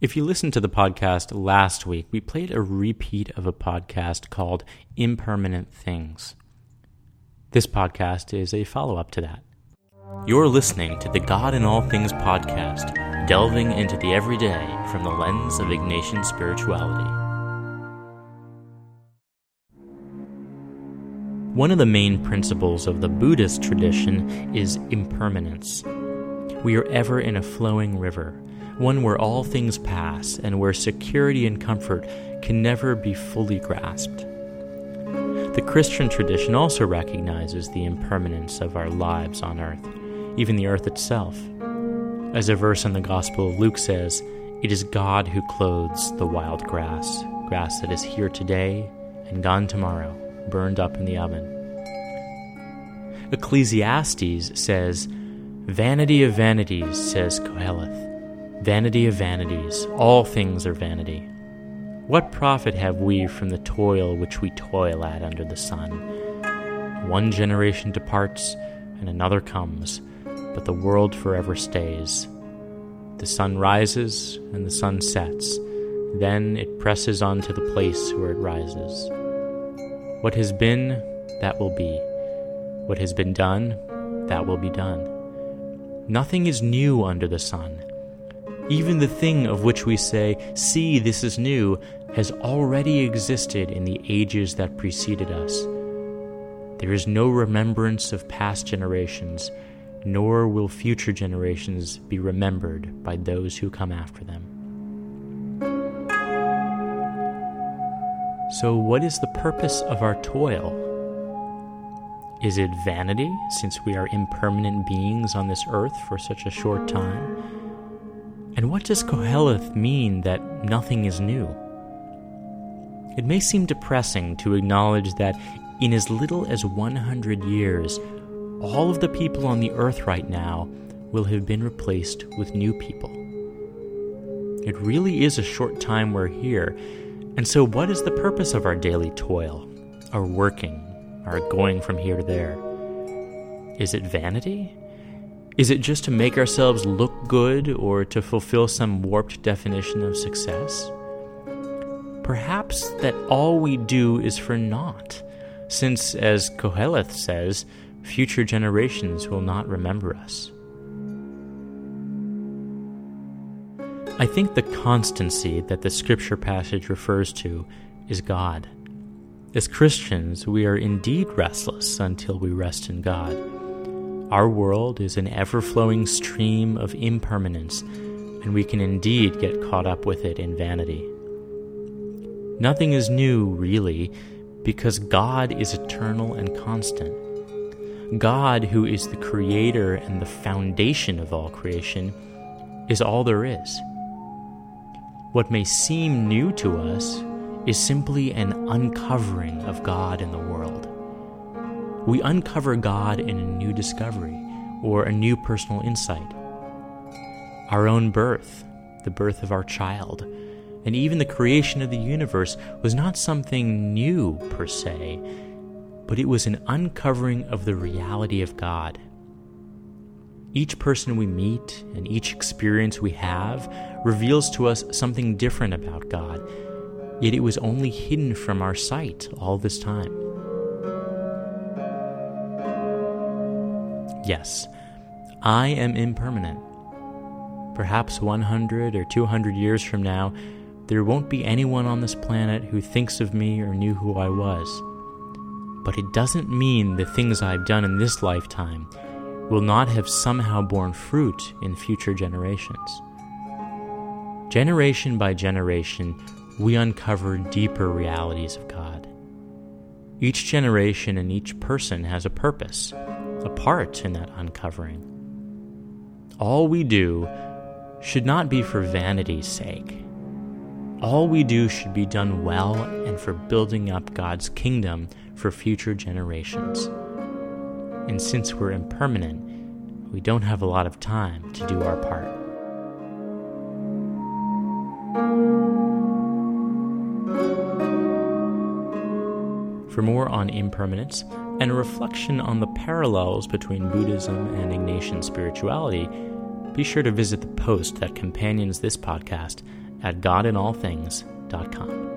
If you listened to the podcast last week, we played a repeat of a podcast called Impermanent Things. This podcast is a follow up to that. You're listening to the God in All Things podcast, delving into the everyday from the lens of Ignatian spirituality. One of the main principles of the Buddhist tradition is impermanence. We are ever in a flowing river, one where all things pass and where security and comfort can never be fully grasped. The Christian tradition also recognizes the impermanence of our lives on earth, even the earth itself. As a verse in the Gospel of Luke says, it is God who clothes the wild grass, grass that is here today and gone tomorrow, burned up in the oven. Ecclesiastes says, Vanity of vanities, says Koheleth. Vanity of vanities, all things are vanity. What profit have we from the toil which we toil at under the sun? One generation departs, and another comes, but the world forever stays. The sun rises, and the sun sets. Then it presses on to the place where it rises. What has been, that will be. What has been done, that will be done. Nothing is new under the sun. Even the thing of which we say, See, this is new, has already existed in the ages that preceded us. There is no remembrance of past generations, nor will future generations be remembered by those who come after them. So, what is the purpose of our toil? Is it vanity, since we are impermanent beings on this earth for such a short time? And what does Koheleth mean that nothing is new? It may seem depressing to acknowledge that in as little as 100 years, all of the people on the earth right now will have been replaced with new people. It really is a short time we're here, and so what is the purpose of our daily toil, our working, our going from here to there? Is it vanity? Is it just to make ourselves look good or to fulfill some warped definition of success? Perhaps that all we do is for naught, since, as Koheleth says, future generations will not remember us. I think the constancy that the scripture passage refers to is God. As Christians, we are indeed restless until we rest in God. Our world is an ever flowing stream of impermanence, and we can indeed get caught up with it in vanity. Nothing is new, really, because God is eternal and constant. God, who is the creator and the foundation of all creation, is all there is. What may seem new to us is simply an uncovering of God in the world we uncover God in a new discovery or a new personal insight. Our own birth, the birth of our child, and even the creation of the universe was not something new per se, but it was an uncovering of the reality of God. Each person we meet and each experience we have reveals to us something different about God, yet it was only hidden from our sight all this time. Yes, I am impermanent. Perhaps 100 or 200 years from now, there won't be anyone on this planet who thinks of me or knew who I was. But it doesn't mean the things I've done in this lifetime will not have somehow borne fruit in future generations. Generation by generation, we uncover deeper realities of God. Each generation and each person has a purpose a part in that uncovering. All we do should not be for vanity's sake. All we do should be done well and for building up God's kingdom for future generations. And since we're impermanent, we don't have a lot of time to do our part. For more on impermanence, and a reflection on the parallels between Buddhism and Ignatian spirituality, be sure to visit the post that companions this podcast at godinallthings.com.